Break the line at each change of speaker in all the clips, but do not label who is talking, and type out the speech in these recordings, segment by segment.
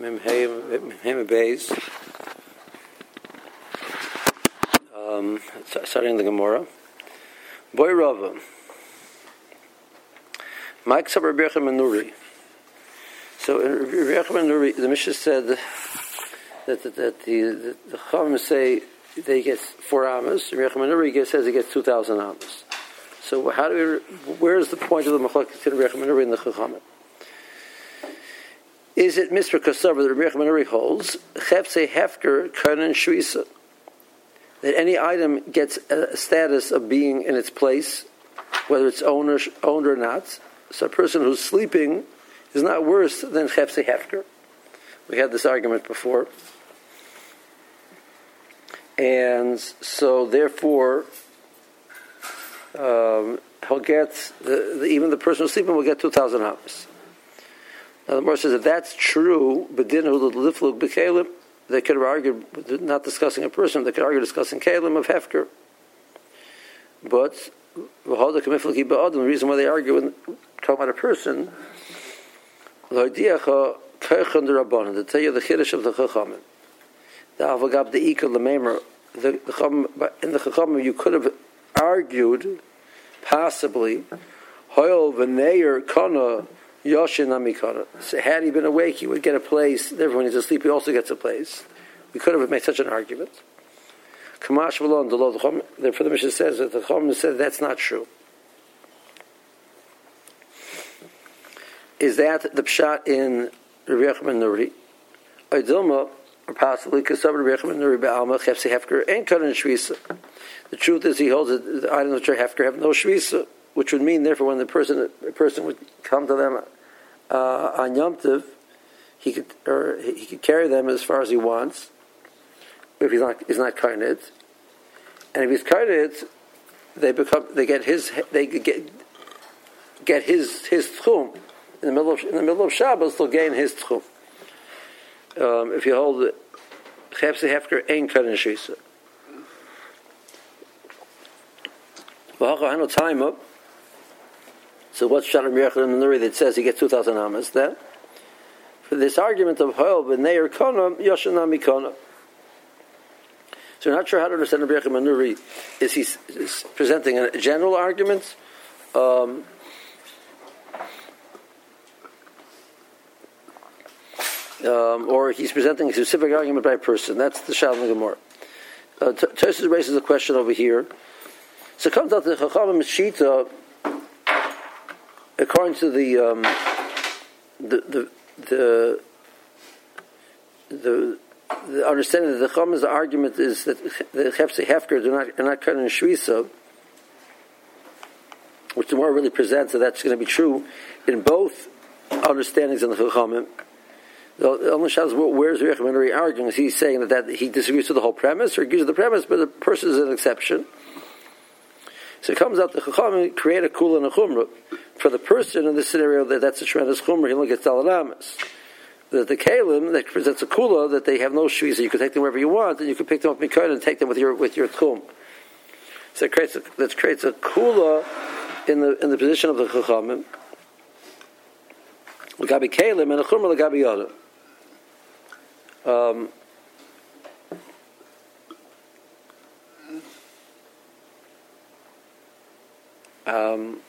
Mem Beis. Um, starting the Gemara. Boy Rava. Mike Sabar Birchem Nuri. So in Birchem Nuri, the Mishnah said that, that, that the, the, the Chachamim say they get four amas. Birchem Nuri says he gets 2,000 amas. So how do we, where is the point of the Machlok in Birchem Nuri in the Chachamim? Is it Mr. Kasavar that Rabbi Manuri holds, Chepse Hefker Kanan Shvisa, that any item gets a status of being in its place, whether it's owner, owned or not. So a person who's sleeping is not worse than Chepse Hefker. We had this argument before. And so therefore, um, he'll get, the, the, even the person who's sleeping will get 2,000 hours. Now the Gemara says if that's true, they could have argued not discussing a person, they could argue discussing kalim of hefker. But the reason why they argue when talking about a person, to tell you the chiddush of the chachamim, the avagab the lememer, the in the chachamim you could have argued possibly hoyel v'neir kana Yoshin Amikara. So had he been awake, he would get a place. Everyone he's asleep, he also gets a place. We could have made such an argument. Kamash Valon, the therefore the Mishnah says that the Chom said that's not true. Is that the pshat in Rabbi Yechman Nuri? Dilma, or possibly Kasab Rabbi Yechman Nuri Ba'alma, Chefsi Hefker, and Karan Shvisa. The truth is he holds that the items which are Hefker have no Shvisa, which would mean, therefore, when the person, a person would come to them uh, on Yom Tov, he could or he could carry them as far as he wants. If he's not he's not karnit, and if he's karnit, they become they get his they get get his his tchum in the middle of in the middle of Shabbos they'll gain his tchum. Um, if you hold chepse hefker ein karin shisa. V'hacha time up. So what's Shalom Yechon the Nuri that says he gets 2,000 amas then? For this argument of Hoel b'neir kona, Yoshanami kona. So we're not sure how to understand Rabbi Yechon Nuri. Is he is presenting a general argument? Um, um, or he's presenting a specific argument by person. That's the Shalom Gemara. Uh, Tosis raises a question over here. So comes out the Chachamim Shita according to the um, the, the the the the understanding that the Chum's argument is that the Chepsi Hefker do not are not cut in Shvisa, which the more really presents that that's going to be true in both understandings in the Chachamim. The only shadows where's Rechmanari arguing? Is he saying that, that he disagrees with the whole premise, or agrees with the premise, but the person is an exception? So it comes out the Chachamim create a kula and a chumrah for the person in this scenario that that's a tremendous chumrah. He only gets dalanamas. The, the kalim that presents a kula that they have no shviza. You can take them wherever you want, and you can pick them up mikar and take them with your with your tchum. So it creates a, that creates a kula in the in the position of the chachamim. Lagabi kalim and a chumrah lagabi yada. Um, um,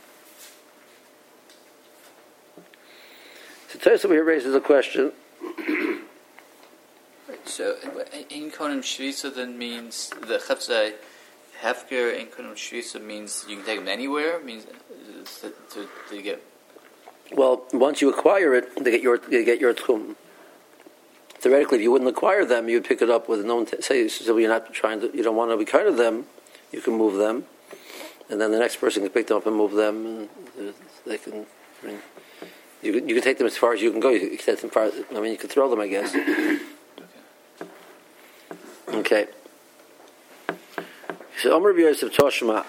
so Tosa here raises a question.
So, in Konim Shvisa then means the Chefzai Hefker in Konim Shvisa means you can take them anywhere. Means uh, to, to, to, get.
Well, once you acquire it, they get your they get your tchum. Theoretically, if you wouldn't acquire them, you'd pick it up with no t- say. So you're not trying to. You don't want to be kind of them. You can move them and then the next person can pick them up and move them, and they can. You can, you can take them as far as you can go. You can take them far. I mean, you can throw them, I guess. okay. So Omer Yosef Toshma.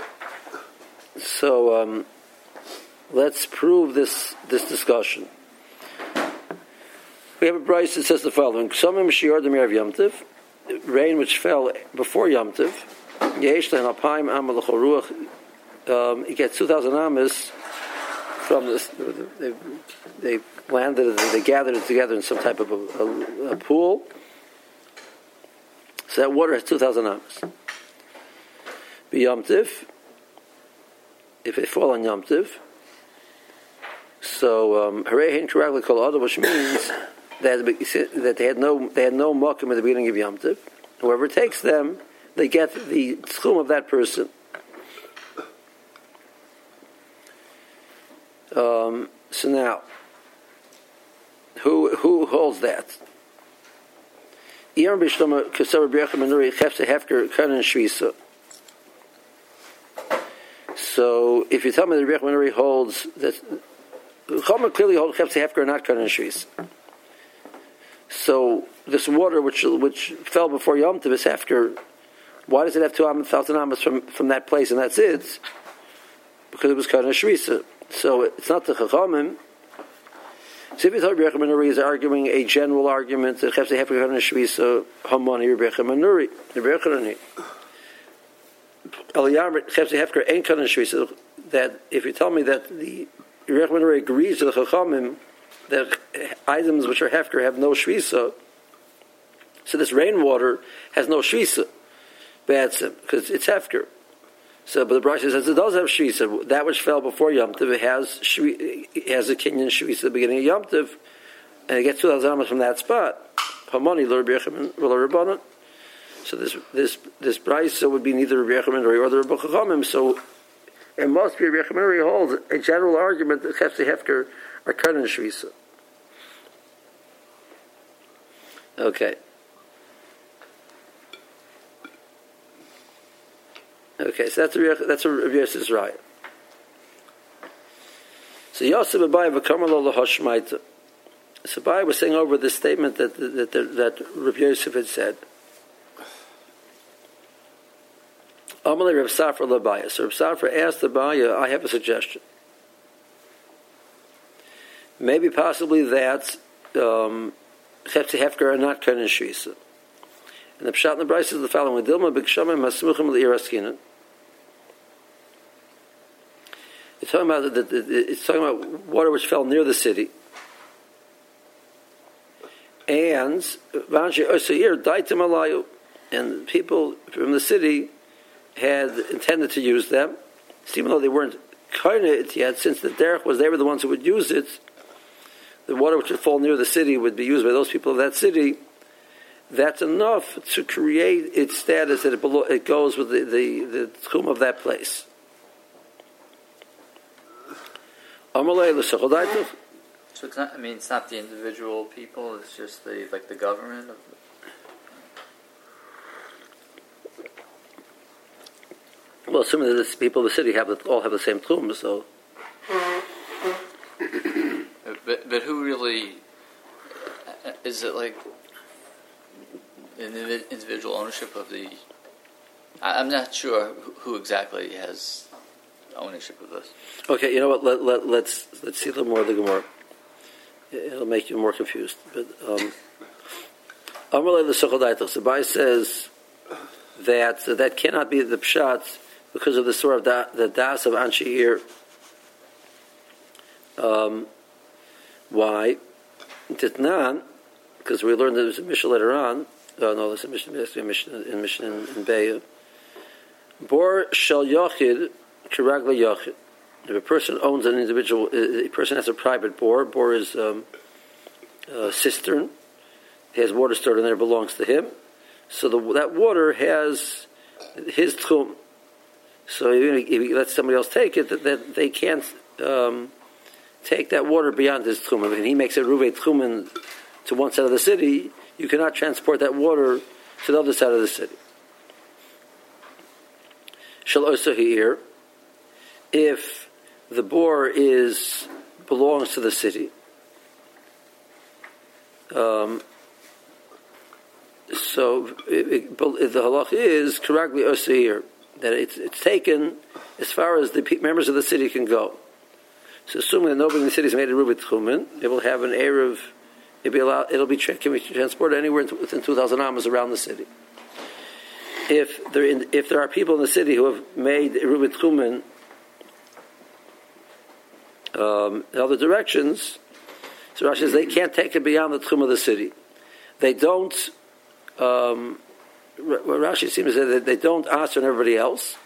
So um, let's prove this this discussion. We have a price that says the following: Some Ksomim Shior Demir Yomtiv, rain which fell before Yomtiv, Yesh Lehan Alpaim Amal um, he gets 2,000 amas from this. They, they landed it, they gathered it together in some type of a, a, a pool. So that water has 2,000 amas. B'yomtiv, if they fall on yomtiv, so um, Harehin Karagli Kol Adam, which means that, that they had no they had no mokum at the beginning of yomtiv. Whoever takes them, they get the schum of that person. Um, so now, who who holds that? So, if you tell me the Rebbe holds that Chomer clearly holds Chefse Hefker not Karan Shvis. So, this water which which fell before Yom Tov is Hefker. Why does it have two thousand amas from from that place and that's it? Because it was Karan Shvisa. So it's not the Chachamim. Sivit Rabbi Manuri is arguing a general argument that Chefse Hefker Karan Shvisa Hamani Rabbi Manuri Rabbi Chanani. Eliyam Chefse Hefker ain't Karan Shvisa. That if you tell me that the Rabbi agrees with the Chachamim that items which are Hefker have no Shvisa, so this rainwater has no Shvisa, because it's Hefker. So, but the Brisa says it does have shvisa. That which fell before Yom Tov has has a kinyan shvisa at the beginning of Yom Tov, and it gets two thousand amos from that spot. Hamani So this this this Brisa would be neither Rabbi Yechamin or the Rebbe Chachamim. So it must be Rabbi Yechamin holds a general argument that Chefse Hefker are Karan shvisa. Okay. Okay, so that's a that's a Rabbi Yosef's right. So Yosef Abai v'kamal lahashmaita. So Abai was saying over the statement that that that, that Rabbi Yosef had said. Amalei Rav Safra Labaya. So Rav Safra asked Abaya, I have a suggestion. Maybe possibly that um, Hefker are not Kanan Shvisa. And the Pshat in the Bryce is the following: Dilma b'kshamim hasmuchim li'iraskinan. It's talking about the, the, it's talking about water which fell near the city. And oh, and people from the city had intended to use them, even though they weren't it yet, since the derech was they were the ones who would use it. The water which would fall near the city would be used by those people of that city. That's enough to create its status that it, belo- it goes with the the, the tomb of that place.
So it's not. I mean, it's not the individual people. It's just the like the government. Of
well, assuming that the people of the city have the, all have the same tomb, so.
But but who really is it like an individual ownership of the? I'm not sure who exactly has ownership of this.
Okay, you know what? Let, let, let's let's see a little more of the Gemara. It'll make you more confused. But um, Amalei the The Bai says that that cannot be the pshat because of the sort of da, the das of Anshiir. Um, why? Titnan, because we learned that there's a mission later on. Uh, no, there's a mission, a mission in mission in, in Beya. Bor shel yochid kiragla yochid. If a person owns an individual, a person has a private bore. Bore is um, a cistern. He has water stored in there, belongs to him. So the, that water has his tchum. So if he lets somebody else take it, that, that they can't um, take that water beyond his tchum. Mean, he makes a ruve tchumen to one side of the city. You cannot transport that water to the other side of the city. Shall also hear if the bore is belongs to the city. Um, so it, it, the halach is correctly osir that it's, it's, taken as far as the members of the city can go. So assuming that nobody in the city has made a rubit chumen, it will have an air of it'll be allowed, it'll be can be transported anywhere within two thousand amas around the city. If there in, if there are people in the city who have made a rubit chumen um, in other directions, so Rashi says they can't take it beyond the tchum of the city. They don't. Um, Rashi seems to say that they don't ask on everybody else.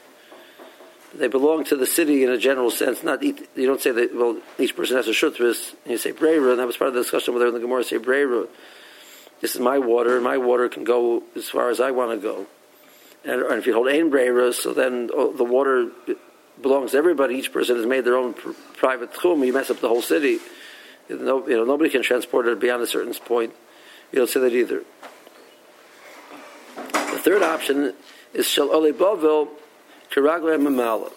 They belong to the city in a general sense. Not you don't say that. Well, each person has a shutvis, and you say breira, and that was part of the discussion whether in the Gemara say breira. This is my water, and my water can go as far as I want to go. And, and if you hold ein breira, so then oh, the water belongs to everybody. Each person has made their own pr- private tchum. You mess up the whole city. You know, you know, nobody can transport it beyond a certain point. You don't say that either. The third option is shel ole bavel kiragle mamala.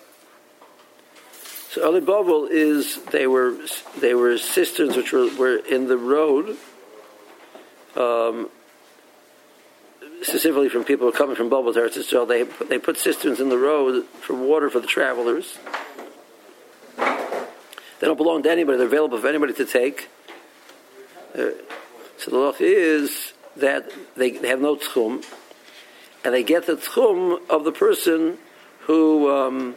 So ole is they were they were cisterns which were, were in the road. Um, specifically from people coming from Babel to Eretz Yisrael, they they put cisterns in the road for water for the travelers. They don't belong to anybody; they're available for anybody to take. Uh, so the law is that they, they have no tchum, and they get the tchum of the person who um,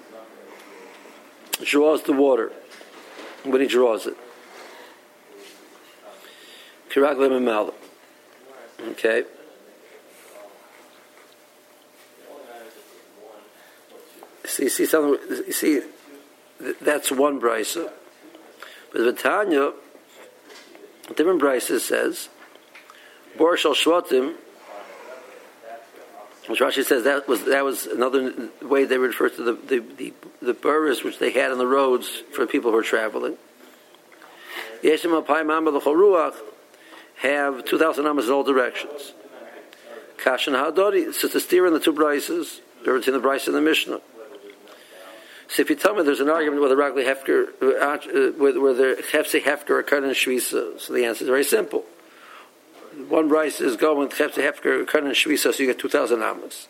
draws the water when he draws it. Okay. See, see something. You see, that's one brisa. But the Tanya, different brisa says, Bor Shal Shvatim, which Rashi says that was that was another way they refer to the the the, the burris which they had on the roads for people who were traveling. Yeshim Alpai Mamba the have two thousand amas in all directions. Kashan Hadori, so to steer in the two brises, difference in the brise and the Mishnah. So if you tell me there's an argument whether Ragli Hefker, uh, whether Hefse Hefker or Karnan Shvisa, so the answer is very simple. One rice is going with Hefse Hefker, Karnan Shvisa, so you get 2,000 amas.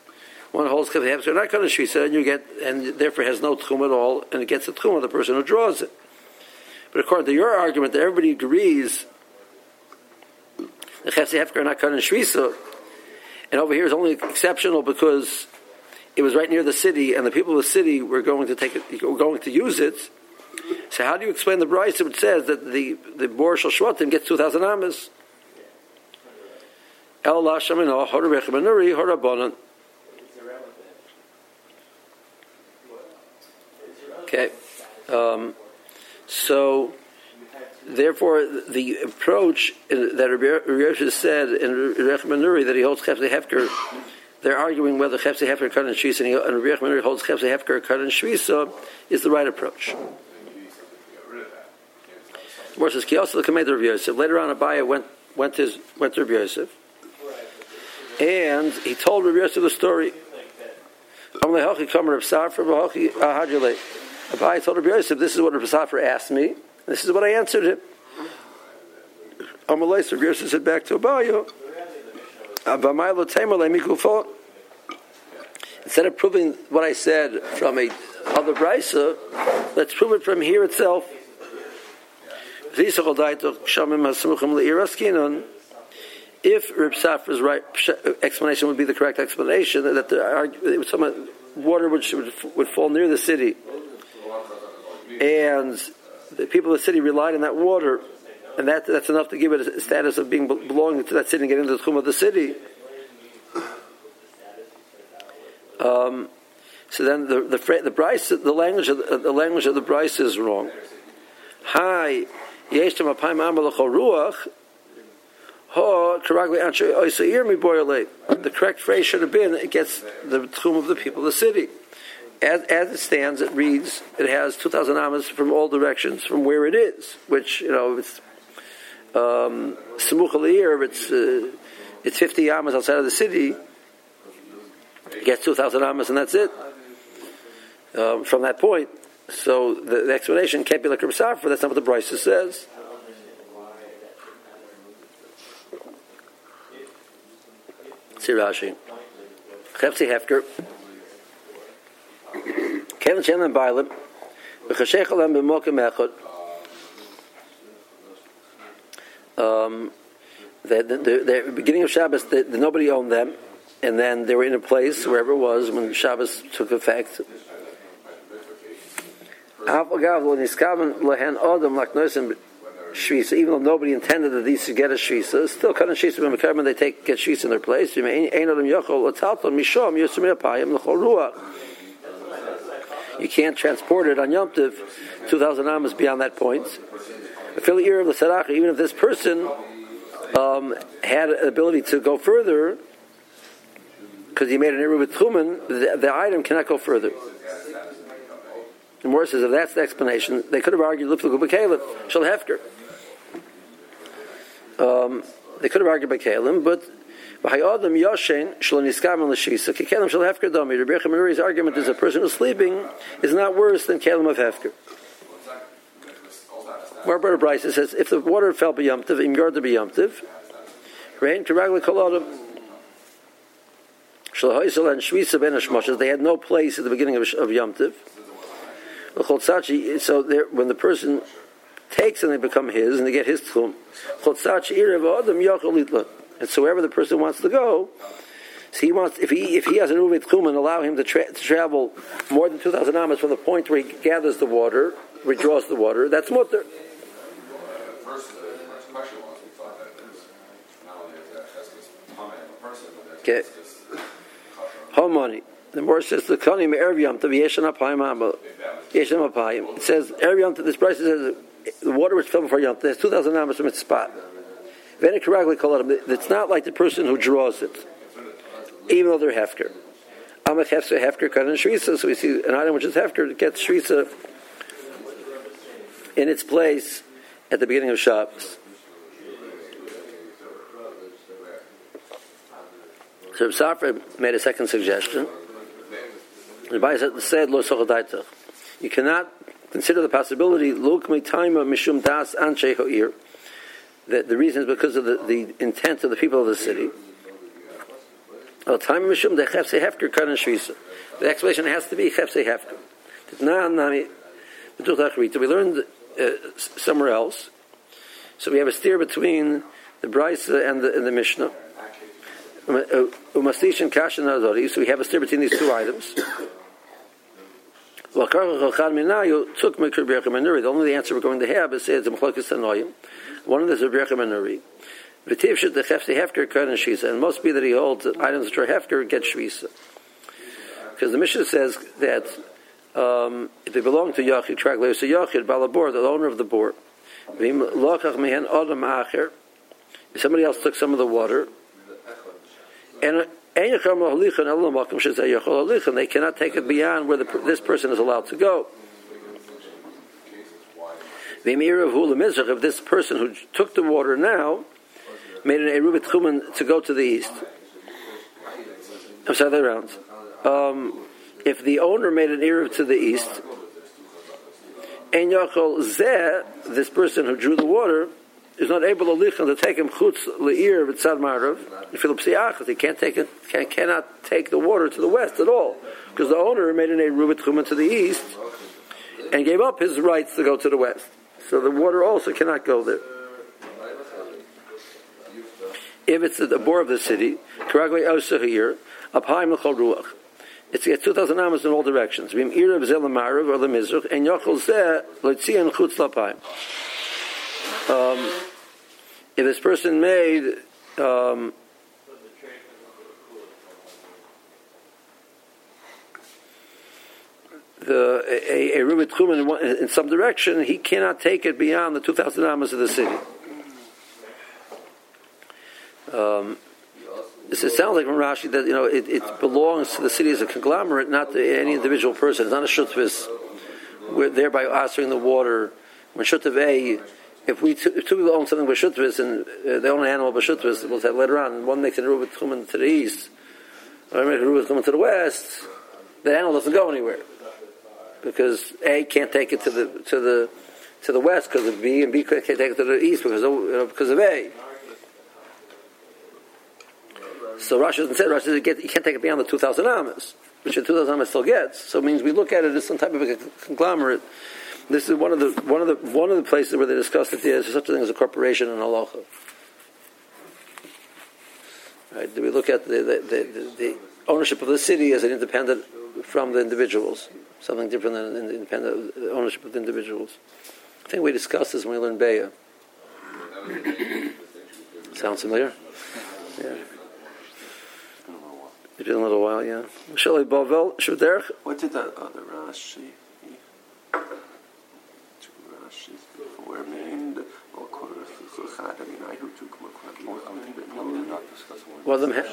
One holds Hefse Hefker, not Karnan Shvisa, and you get, and therefore has no tchum at all, and it gets the tchum of the person who draws it. But according to your argument, that everybody agrees the Hefse Hefker, not Karnan Shvisa, and over here is only exceptional because it was right near the city, and the people of the city were going to take it, were going to use it. So how do you explain the Bryce which says that the the Bor Shal Shvatim gets two thousand amas? El. Okay, um, so therefore the approach that Rabbi said in Rech Manuri that he holds Hefker they're arguing whether Chefse Hefker and Shvisa and Rabbi holds Chefse Hefker and Shvisa is the right approach. More says Kiyos the Kamed Rabbi Yosef. Later on, Abaya went went to went to Rabbi Yosef, and he told Rabbi Yosef the story. Abaya told Rabbi Yosef, "This is what Rabbi Safra asked me. This is what I answered him." Amalei, Rabbi Yosef said back to Abaya. Instead of proving what I said from a other brisa, let's prove it from here itself. If Reb Safra's right explanation would be the correct explanation, that the some water which would, would fall near the city, and the people of the city relied on that water and that, that's enough to give it a status of being belonging to that city and get into the chum of the city. Um, so then the the the Bryce, the language of the, the language of the Bryce is wrong. Hi, yeshtem apayim ruach. The correct phrase should have been, it gets the tomb of the people of the city. As, as it stands, it reads, it has 2,000 amas from all directions from where it is, which, you know, it's um, it's uh, it's 50 amas outside of the city, gets 2,000 amas and that's it. Um, from that point, so the, the, explanation can't be like Reb Safra. That's not what the Brisa says. See Rashi. Chefzi Hefker. Kevin Shannon Bailim. V'chashech b'mokim echot. Um, the, the, the, beginning of Shabbos, the, nobody owned them, and then they were in a place wherever it was when Shabbos took effect. Even though nobody intended that these should get a shvisa, still cut shvisa when they take get shvisa in their place. You can't transport it on Yom Tiv, 2,000 amas beyond that point. Even if this person um, had an ability to go further, because he made an error with Truman, the, the item cannot go further. The more says if that's the explanation, they could have argued Lifluk B'Kaleb, Shal Hefker. Um, they could have argued by Kalim, but B'Hayadam Yoshen Shal Niskam L'Shisa Kekelim Shal Hefker Domi. Rabbi Yechamir's argument is a person who's sleeping is not worse than Kalim of Hefker. Barbara Bryce says if the water fell b'yamtiv, im yard to b'yamtiv, rain to ragli kolodam. Shalhoisel and Shvisa ben they had no place at the beginning of, of Yamtiv. So when the person takes and they become his and they get his tchum, and so wherever the person wants to go, so he wants if he if he has an uvet and allow him to, tra- to travel more than two thousand amas from the point where he gathers the water, withdraws the water, that's mutter. Okay. Home money. The more says the kanim erev yom to yeshan apayim yeshan apayim. It says erev yom to this price says uh, the water which fell before yom. There's two thousand amas from its spot. It's not like the person who draws it, even though they're hefker. Amak hefker hefker cut in shrisa. So we see an item which is hefker gets shrisa in its place at the beginning of Shabbos. So Safra made a second suggestion. The Bible said, "Lo You cannot consider the possibility luk taima mishum das anshe ho'ir. That the reason is because of the, intent of the people of the city. The explanation has to be chefse hefker. We learned uh, somewhere else. So we have a steer between the Brisa and the, and the Mishnah. Umastish and Kashan Azori. So we have a steer between these two items. The only answer we're going to have is says the One of them is Rabbi should the hefse hefker karan shisa, and must be that he holds items which are hefker get shvisa. Because the Mishnah says that um, if they belong to Yachid, Tragler, so Yachid, Balabor, the owner of the board, if somebody else took some of the water, and they cannot take it beyond where the, this person is allowed to go. If this person who took the water now made an Erubit Chuman to go to the east, I'm sorry, that rounds. Um, if the owner made an Eruv to the east, and Yachol Zeh, this person who drew the water, is not able to take him chutz leir v'tzad marav. Philip siachas he can't take it, can, cannot take the water to the west at all because the owner made an erubit chuman to the east and gave up his rights to go to the west. So the water also cannot go there. If it's the bore of the city, karagwe osa here, up high mechol ruach. It's get 2,000 amas in all directions. Vim or chutz lapayim. Um, if this person made um, the a, a Rubit in, in, some direction, he cannot take it beyond the 2,000 amas of the city. Um, it sounds like from Rashi that you know it, it, belongs to the city as a conglomerate, not to any individual person. It's not a shutvis. We're thereby answering the water. When shutv a if we two, if two people own something b'shutvis and uh, they own an animal b'shutvis, we'll say later on, one makes an rubit chumen to the east, or makes a rubit chumen to the west, the animal doesn't go anywhere because A can't take it to the to the to the west because of B, and B can't take it to the east because of, you know, because of A. So Rashi doesn't say Rashi doesn't get, you can't take it beyond the two thousand amas, which the two thousand amas still gets. So it means we look at it as some type of a conglomerate this is one of the one of the one of the places where they discuss that there is such a thing as a corporation in halacha. Right? Do we look at the, the, the, the ownership of the city as an independent from the individuals, something different than in- independent ownership of the individuals. I think we discussed this when we learned Beya. Sounds familiar? Yeah. It's been a little while, yeah. Shelley Bovel, Shuderch,
What did that other Rashi? Two Rashis before named or Korah Suchad. I mean, I who took Mokrat
one of them, ha-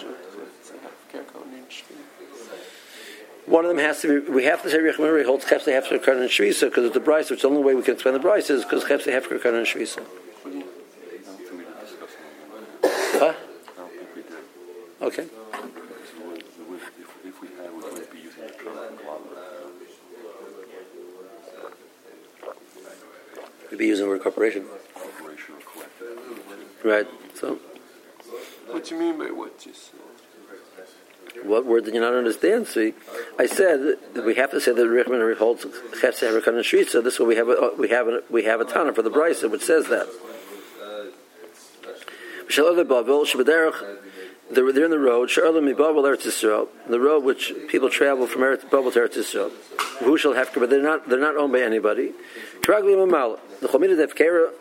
one of them has to be, we have to say Rech Murray holds Chepse Hefker Karn and Shvisa because it's the Bryce, which the only way we can explain the Bryce is because Chepse Hefker Karn and Shvisa. Huh? Okay.
If we had, we wouldn't be using the term conglomerate.
We'd be using the word corporation.
Corporation or collective.
Right. So,
What do you mean by what
word did you not understand? See, I said we have to say that Rech Murray holds Chepse Hefker Karn and Shvisa. This way we have a, uh, we have a, we have a Tana for the Bryce which says that. They're, they're in the road, Sharla mi Bavel Eretz Yisrael, the road which people travel from Eretz, Bavel to Eretz Yisrael. Who shall have but they're not, they're not owned by anybody. Kragli Mamal, the Chomina Defkera,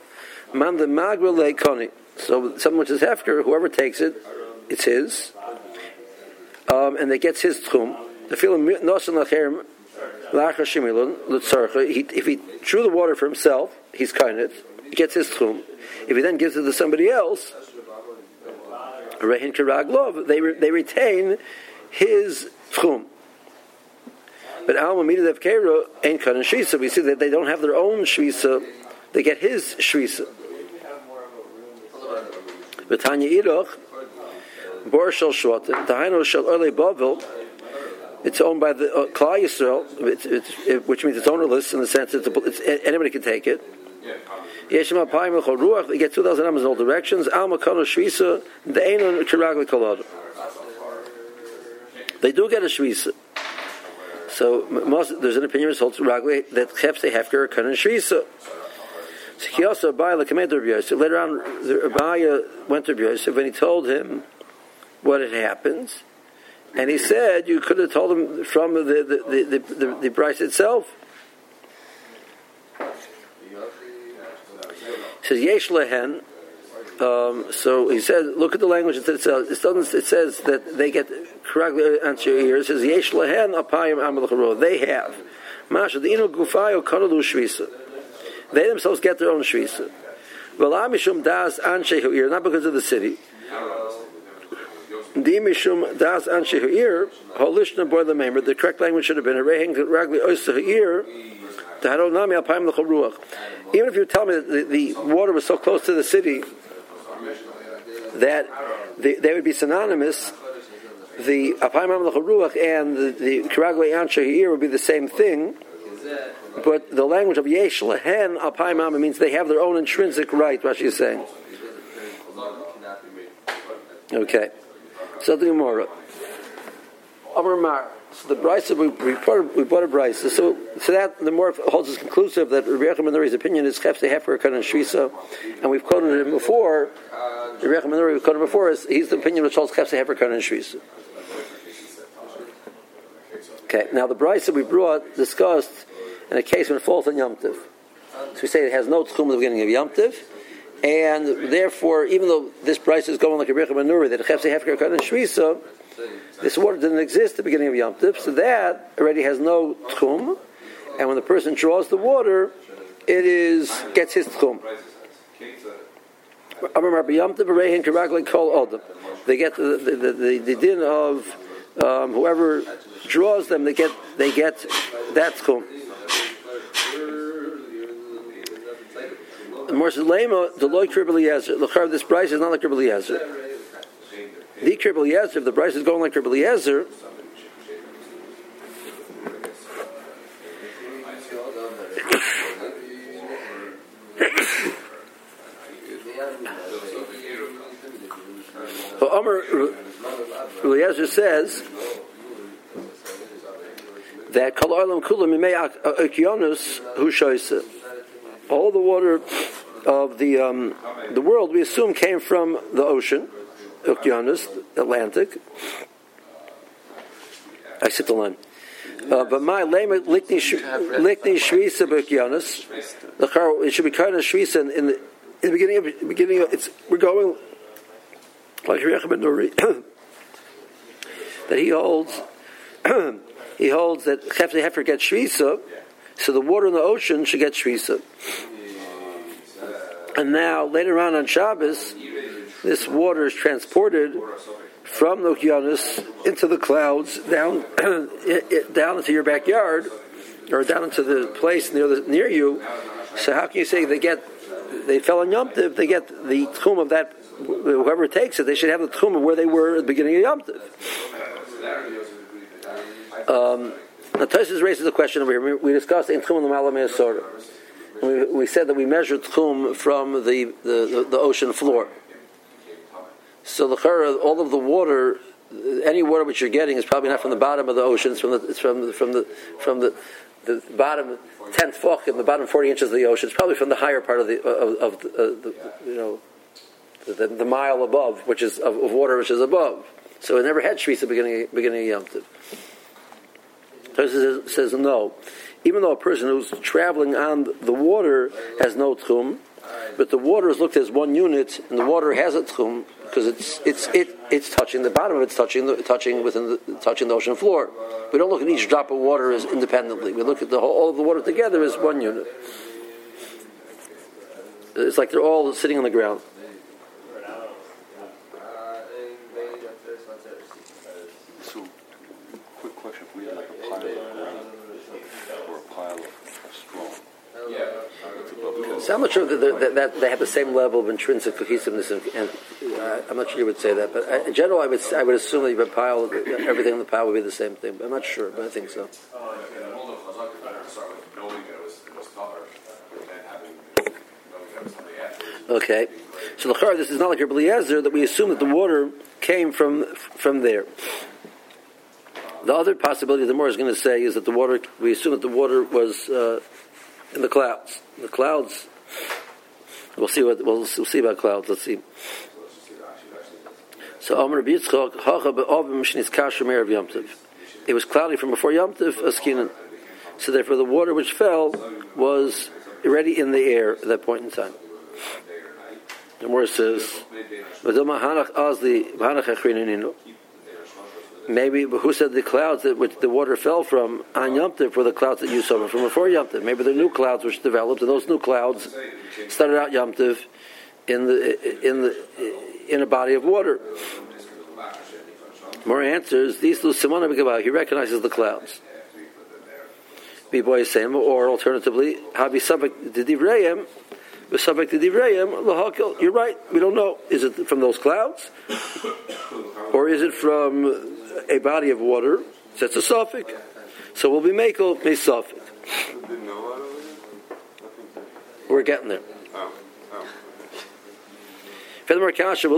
Man the Magra Leikoni. So someone which is Hefker, whoever takes it, it's his. Um, and they gets his tchum. The feeling if he drew the water for himself, he's of he gets his tchum. If he then gives it to somebody else, rehin kiraglov, they they retain his tchum. But alma mida of kera ain't and shvisa. We see that they don't have their own shvisa; they get his shvisa. V'tanya iroch. Bor Shel Shvat, Dahainu Shel Erle Bavel, it's owned by the uh, Klal Yisrael, it's, it's, it, which means it's ownerless in the sense that it's, it's, anybody can take it. Yeshem Apayim Lechol Ruach, they get 2,000 amos in all directions. Alma Kono Shvisa, the Einon Kiragli Kolod. They do get a Shvisa. So most, there's an opinion which holds Ragli that Chepse Hefker Kono Shvisa. So he also Abaya Lekamed Rabbi Yosef. Later on, Abaya went to Yosef and he told him what had happened. And he said, you could have told him from the, the, the, the, the, Bryce itself. He says, Yesh lehen. Um, so he said, look at the language. It says, it, says that they get correctly answer your ears. It says, Yesh lehen apayim amal They have. Masha, the ino gufayo kanalu shvisa. They themselves get their own shvisa. V'lamishum das anshe hu'ir, not because of the city. Dimishum das anshe hu'ir, holishna bor the memer. The correct language should have been, Hareheng ragli taharonami apayim l'chol ruach. Even if you tell me that the, the water was so close to the city that they, they would be synonymous, the apayim l'chol and the, karagli anshe hu'ir would be the same thing, but the language of yesh lehen amma means they have their own intrinsic right. Rashi is saying. Okay, so the Gemara. Amar Mar. So the Bryce we we bought, we bought a Bryce. So so that the more holds is conclusive that Rabbi Menuri's opinion is chefse hefer and shvisa, and we've quoted him before. Rabbi Menuri we've quoted before is he's the opinion which holds chefse hefer and shvisa. Okay, now the Bryce we brought discussed in a case when it falls on Yom. So we say it has no tchum at the beginning of Yom Tiv, and therefore, even though this price is going like a Rebbe Manuri, that Chefse Hefker Kan and Shvisa, this water didn't exist at the beginning of Yom Tiv, so that already has no tchum, and when the person draws the water, it is gets his tchum. They get the the, the, the, the din of um, whoever draws them, they get they get that tchum. The says lema the loy kribel yezer. The this price is not like kribel yezer. The kribel yezer. If the price is going like kribel yezer. So Omer Eliezer says that olam kulam imei Okeanos. All the water of the um, the world we assume came from the ocean, Okeanos, Atlantic. I sit the line. Uh, but my lema likni sh- likni shvisa char it should be kind of shvisa in, in the in the beginning of beginning of it's we're going like Rebbe ben Nuri that he holds he holds that Hefzer Heifer gets shvisa, so the water in the ocean should get shvisa. And now later on on Shabbos, this water is transported from the Okeanos into the clouds down down into your backyard or down into the place near the, near you. So how can you say they get they fell on Yom Tiv, they get the tchum of that whoever takes it, they should have the tchum of where they were at the beginning of Yom Tiv. Um, now Tosis raises a question over here. We, discussed in tchum and the Malameh. We, we said that we measured tchum from the, the, the, the ocean floor. So the all of the water, any water which you're getting is probably not from the bottom of the ocean. It's from the it's from the, from the from the, the bottom tenth foch in the bottom forty inches of the ocean. It's probably from the higher part of the of, of uh, the you know the, the mile above, which is of, of water which is above. So it never had shvisa beginning beginning of Yom Tov. Tosis says no. Even though a person who's traveling on the water has no tchum, but the water is looked as one unit, and the water has a tchum because it's it's it it's touching the bottom of it's touching the touching within the touching the ocean floor. We don't look at each drop of water as independently. We look at the whole all of the water together as one unit. It's like they're all sitting on the ground.
So, quick question: If we had like a pile of grain or a pile of straw, it's above ten.
So I'm not sure that, that, that they have the same level of intrinsic cohesiveness, and, and uh, I'm not sure you would say that. But uh, in general, I would I would assume that you would pile everything in the pile would be the same thing. But I'm not sure, but I think so. Okay, so the this is not like your Eliezer that we assume that the water came from from there. The other possibility the more is going to say is that the water we assume that the water was uh, in the clouds. The clouds. We'll see what we'll, we'll see about clouds. Let's see. So Amr Yitzchak Hacha be'ovim shnis kasher of Yom. It was cloudy from before Yom askinan. So therefore, the water which fell was already in the air at that point in time. The more says, "V'doma hanach azli v'hanach achrininu." Maybe who said the clouds that which the water fell from on Yom Tov were the clouds that you saw from before Yom Tov? Maybe they're new clouds which developed, and those new clouds started out Yom Tov in the in the in a body of water. More answers. These b'gabah. He recognizes the clouds. Or alternatively, habi subject the divrayim, the subject the lahakil. You're right. We don't know. Is it from those clouds, or is it from a body of water? That's a suffix. So we'll be makel a suffix. We're getting there. Kasha.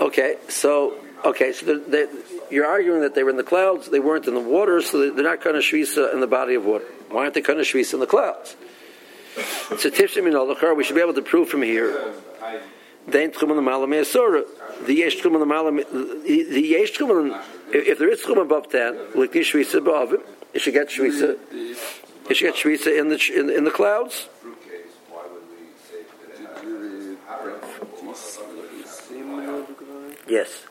Okay, so okay, so they're, they you're arguing that they were in the clouds, they weren't in the water, so they're not kind of shvisa in the body of water. Why aren't they kind of shvisa in the clouds? So min alachar, we should be able to prove from here. Dein tchum on the malam esora. The yesh tchum on the malam, the yesh tchum on, if there is tchum above ten, likni shvisa ba'ovim, it should get shvisa. It should get shvisa in the in, in the clouds. Yes.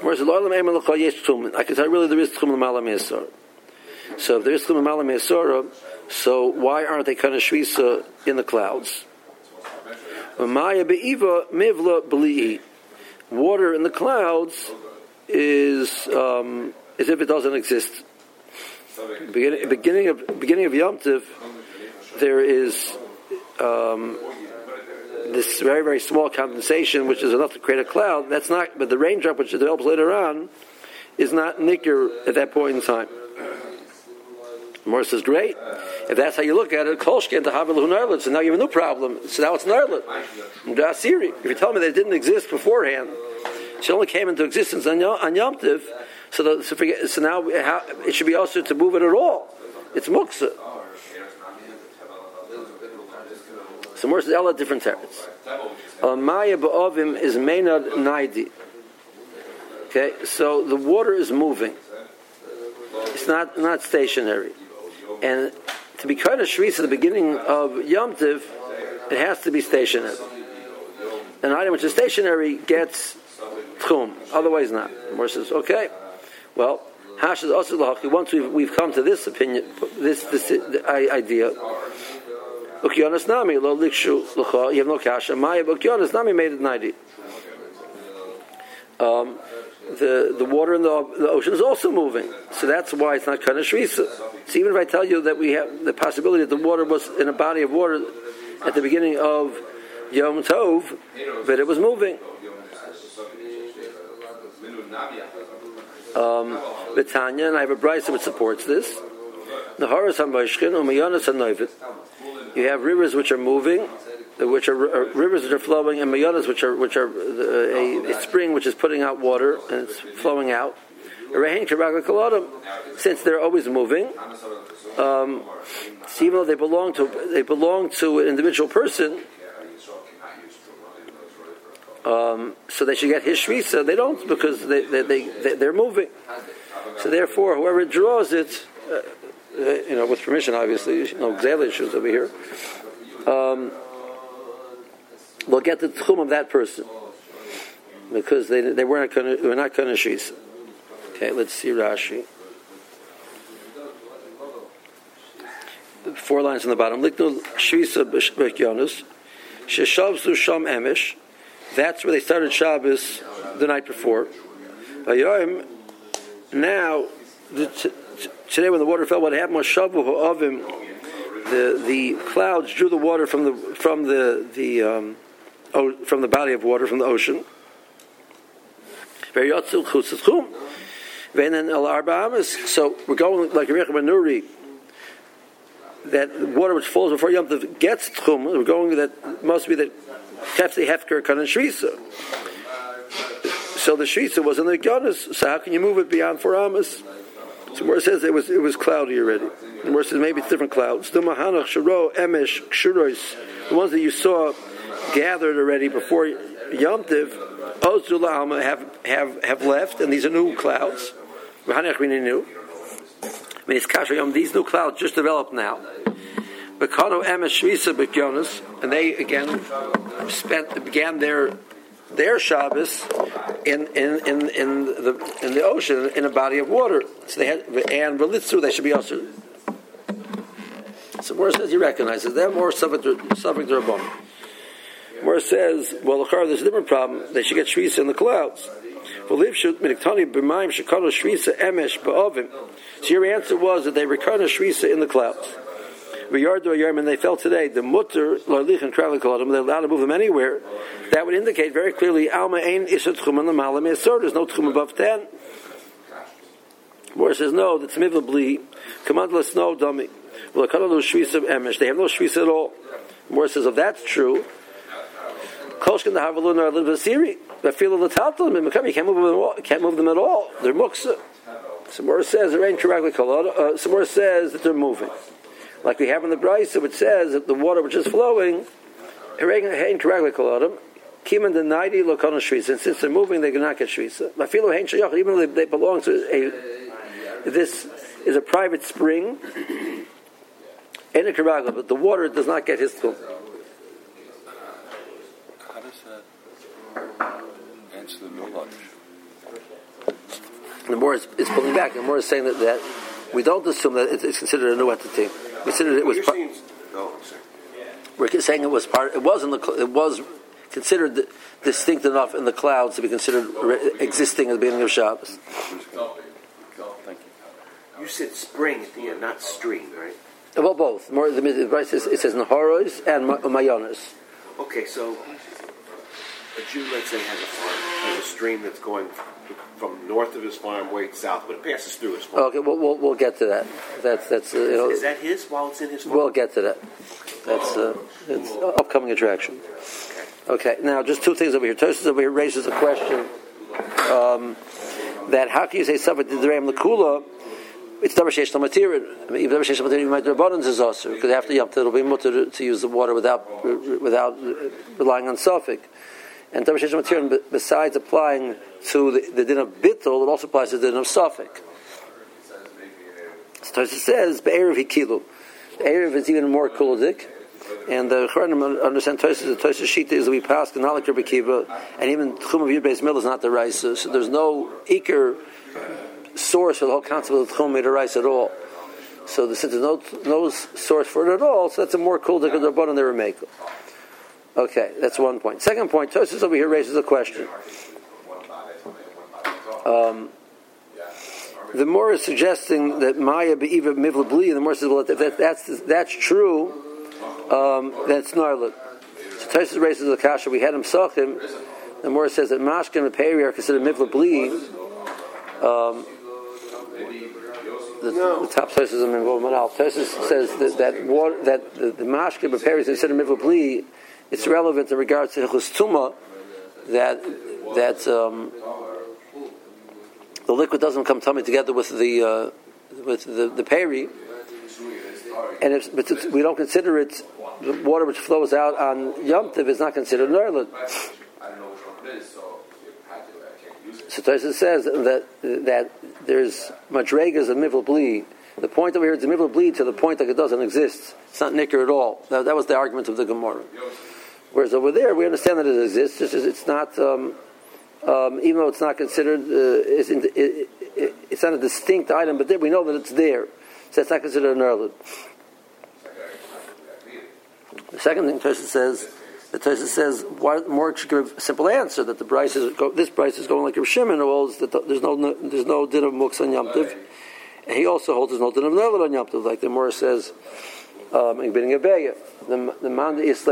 Whereas the Lord Lamem Lecha Yesh Tchum, I can tell really there is Tchum L'Malam Yisor. So if there is Tchum L'Malam Yisor, so why aren't they kind of shvisa in the clouds? Maya Be'iva Mivla B'li'i. Water in the clouds is um, as if it doesn't exist. Beginning, beginning of beginning of Yom Tiv, there is um, this very very small condensation, which is enough to create a cloud. That's not, but the raindrop which develops later on is not nicker at that point in time. Morris is great. If that's how you look at it, kolshken to havilahu narlet. So now you have a new problem. So now it's narlet. If you tell me that it didn't exist beforehand, she only came into existence on on Yom Tiv, so, the, so, forget, so now how, it should be also to move it at all. It's muksa. So more says all different terrors. Uh, Maya ba'ovim is meinad naidi. Okay, so the water is moving. It's not not stationary, and to be kind of shvis at the beginning of Yom Tiv, it has to be stationary. An item which is stationary gets tchum, otherwise not. More says, okay, well, hash is also lahaki. Once we've, we've come to this opinion, this this idea. Okeanos nami lo likshu l'cha. You have no kasha. Maya Okeanos nami made it ninety. Um, the the water in the, the ocean is also moving, so that's why it's not kind of shvisa. So even if I tell you that we have the possibility that the water was in a body of water at the beginning of Yom Tov, but it was moving. Um, Betanya, and I have a brisa which supports this. You have rivers which are moving, which are uh, rivers which are flowing, and mayanas which are which are uh, a, a, spring which is putting out water and it's flowing out. Since they're always moving, um, even though they belong to they belong to an individual person, um, so they should get his shvisa. They don't because they, they, they, they, are moving. So therefore, whoever draws it, uh, uh, you know, with permission, obviously, no exile issues over here, um, will get the tchum of that person because they, they were not going to were not shvisa. Okay, let's see Rashi. Four lines on the bottom. Liknu shvisa b'yonus sheshavzu sham emish. That's where they started Shabbos the night before. Now, the, today when the water fell, what happened was Shavu of him. The the clouds drew the water from the from the the um, from the body of water from the ocean. So we're going like Rebbe Nuri that water which falls before Yom Tov gets tchum. We're going that must be that Hefker Shvisa. So the Shvisa was in the Okeanos, so how can you move it beyond four Amos? So where it says it was it was cloudy already. And where it says maybe it's different clouds. The Mahanach Sharo Emesh the ones that you saw gathered already before Yom Tiv, Ozula Alma have, have, have left, and these are new clouds. I mean, it's these new clouds just developed now. And they again spent began their their Shabbos in in, in, in the in the ocean in a body of water. So they had and Relitzu they should be also. So Morris says he recognizes them more subject subject to Morris says, well, there's a different problem. They should get Shvisa in the clouds. So your answer was that they recurred Shvisa in the clouds. And they felt today the mutter loilich and them. They're allowed to move them anywhere. That would indicate very clearly alma ein isat tchum on the malam There's no tchum above ten. More says no. That's mivably commandless no dummy. Well, of emesh. They have no shvisa at all. More says if that's true. Kolshkin the Havalun are a little bit siri. But feel the in Makam, you can't move them at all. Can't move them at all. They're muksa. Samora says there ain't correctly Uh Samora says that they're moving like we have in the Brisa, which says that the water which is flowing, Kiman the ninety lokana shvisa. And since they're moving, they cannot get shvisa. Even though they belong to a, this is a private spring, in a but the water does not get his tchum.
How does that answer the midrash?
The more it's, it's pulling back, the more it's saying that, that we don't assume that it's considered a new entity We considered it was. Part, we're saying it was part. It was in the. It was considered distinct enough in the clouds to be considered existing at the beginning of Shabbos.
You said spring at the end, not stream, right?
Well, both. More the, the it says, it says Naharos and Mayonis.
Okay, so a Jew, let's say, has a farm, has a stream that's going from north of his farm way south, but it passes through his farm.
Okay, we'll, we'll, we'll get to that. That's that's. Uh, you
know, is that his while it's in his farm?
We'll get to that. That's uh, it's upcoming attraction. Okay. okay, now just two things over here. Tosis over here raises a question um, that how can you say something to the Ram Lakula? It's davar sheish mean, even davar sheish material, might do abundance is also because after yom it'll be mutter to use the water without without relying on suffix And besides applying to the, the din of bittul, it also applies to the din of suffix. So it says, Be'erev hikilu. Erev is even more kulodik. And the Acharonim understand Tosis, the Tosis Shita is that we pass the Nalik Rebbe Kiva, and even Tchum of Yud Mill is not the Raisa. So there's no Iker source for the whole concept of Tchum of Rice at all. So the, since there's no, no source for it at all, so that's a more cool dik of the bottom they were making. Okay, that's one point. Second point, Tosis over here raises a question. Um, the more is suggesting that Maya be'iva mivla bli, the more says, well, if that, that's, that's true, um, then it's narlut. So Tosis raises the kasha, we had him sachim, the more says that mashkin and peri are considered mivla bli, um, the, no. the top Tosis in Manal. Tosis says that that, water, that the, the mashkin and peri is considered mivla bli, it's relevant in regards to Hilchus Tuma, that, that, um, the liquid doesn't come tummy together with the uh, with the, the peri, and if, but we don't consider it the water which flows out on Yom Tiv is not considered nerlid. So Tosis says that that there's madregas of mivul bli. The point over here is mivul bli to the point that it doesn't exist. It's not nicker at all. That, that was the argument of the Gemara. Whereas over there, we understand that it exists. It's, it's not. Um, um, even though it's not considered, uh, it's, in, it, it, it's, not a distinct item, but there, we know that it's there. So it's not considered an early. The second thing Tosa says, the Tosa says, why more should give a simple answer that the price is go, this price is going like a Shimon holds that the, there's no there's no din of mux on Yom and he also holds there's no din of nerlid on Yom like the Morris says um, in of The the man is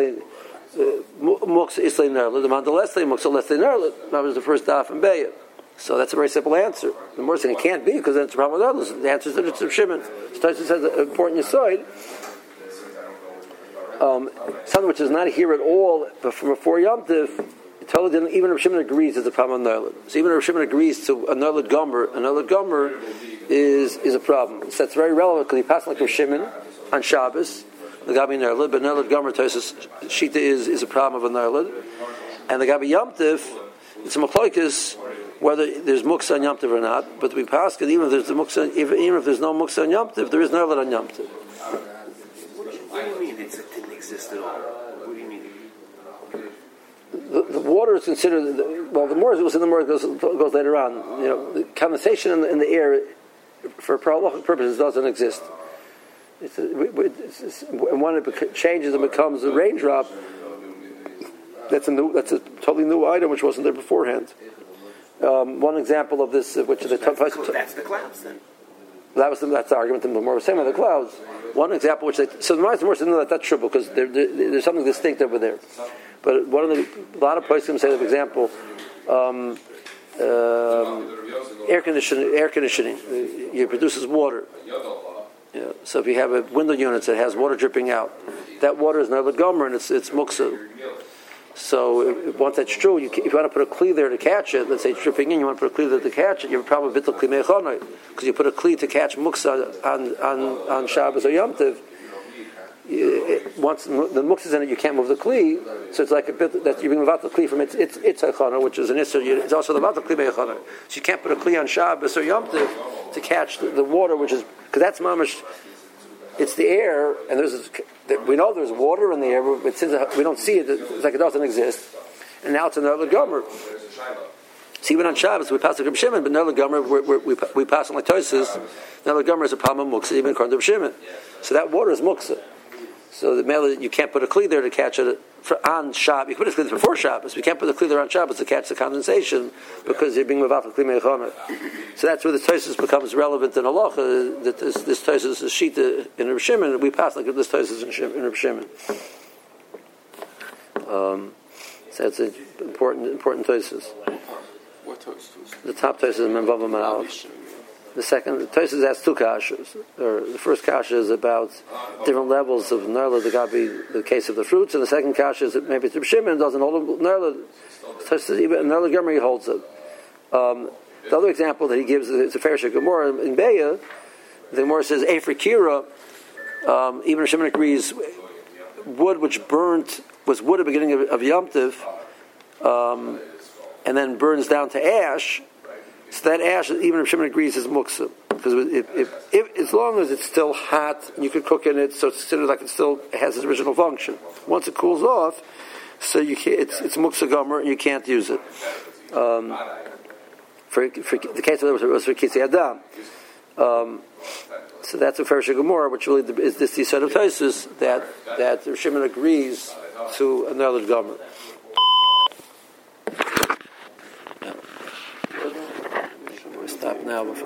Muksa Islay Nerlet, the Manda Leslie Muksa Leslie Nerlet. That was the first daf in Bayit. So that's a very simple answer. The more saying it can't be because then it's a problem with others. The answer is that it's of Shimon. So Tosis says an important aside. Um, something which is not here at all, but from before Yom Tiv, even if Shimon agrees, it's a problem on Nerlet. So even if Shimon agrees to a Nerlet Gomer, a Nerlet Gomer is, is a problem. So that's very relevant because he passed like Shimon on Shabbos, the Gabi Nerlid, but Nerlid Gomer Tosis Shita is, is a problem of a Nerlid. And the Gabi Yamtiv, it's a Machloikis, whether there's Muksa on Yamtiv or not, but we pass it, even if there's the Muksa, even, even if there's no Muksa on Yamtiv, there is Nerlid on Yamtiv.
What do you mean it didn't exist at all? What do you mean?
The, the, water is considered well. The more it was in the more goes, goes later on. You know, the condensation in the, in the air for prologic purposes doesn't exist. It's, it's, it's, when it changes and becomes a raindrop, that's a new, that's a totally new item which wasn't there beforehand. Um, one example of this, uh, which is the
that's, the, that's the clouds then.
That was the, that's the argument the more was saying about the clouds. One example which they so the more said no that that's true because there, there, there's something distinct over there. But one of the a lot of places can say, for example, um, um, air conditioning. Air conditioning uh, it produces water. Yeah. So if you have a window unit that has water dripping out, that water is never gomer and it's it's muksa. So if, once that's true, you, if you want to put a kli there to catch it, let's say it's dripping in, you want to put a kli there to catch it, you have a problem with bittul kli because you put a kli to catch muksa on on on Shabbos or Yom Tiv. Once the muksa is in it, you can't move the kli. So it's like a bit that you bring the kli from its its its which is an issur. It's also the vatal kli mechana. So you can't put a kli on Shabbos or Yom Tiv to catch the, the water, which is because that's mamish. It's the air, and there's we know there's water in the air, but since we don't see it, it's like it doesn't exist. And now it's another gomer. See, even on Shabbos we pass the Shimon, but another gomer we, we, pass on like Tosis. Another gomer is a problem of muksa, even according to Shimon. So that water is muksa. So the mail you can't put a kli there to catch it on Shabbos. You can put a kli before Shabbos. We can't put the kli there on Shabbos to catch the condensation because you're being the kli meichomer. So that's where the Tosis becomes relevant in halacha. That this, this Tosis is shita in Reb Shimon. We pass like this Tosis in, in Reb Shimon. Um, so that's an important important Tosis.
What Tosis?
The top Tosis is Menvavam and the second, Tosis has two kashas. Or the first kasha is about different levels of nerla. The gabi, the case of the fruits, and the second kasha is that maybe Shimon doesn't hold nerla. Nerla gemri holds it. Um, the other example that he gives is a Farshik Gemara in Beya. The Gemara says, Efer Kira, um, even Shimon agrees, wood which burnt was wood at the beginning of, of Yom Tiv, um, and then burns down to ash, so that ash, even if Shimon agrees, is muksa. Because if, if, if, as long as it's still hot, you can cook in it, so it's considered like it still has its original function. Once it cools off, so you can't, it's, it's muksa gomer, and you can't use it. Um, for, for the case of it was for Adam. Um, so that's a Fersha Gemara, which really is this the set of that that Shimon agrees to another Gomer. Now before.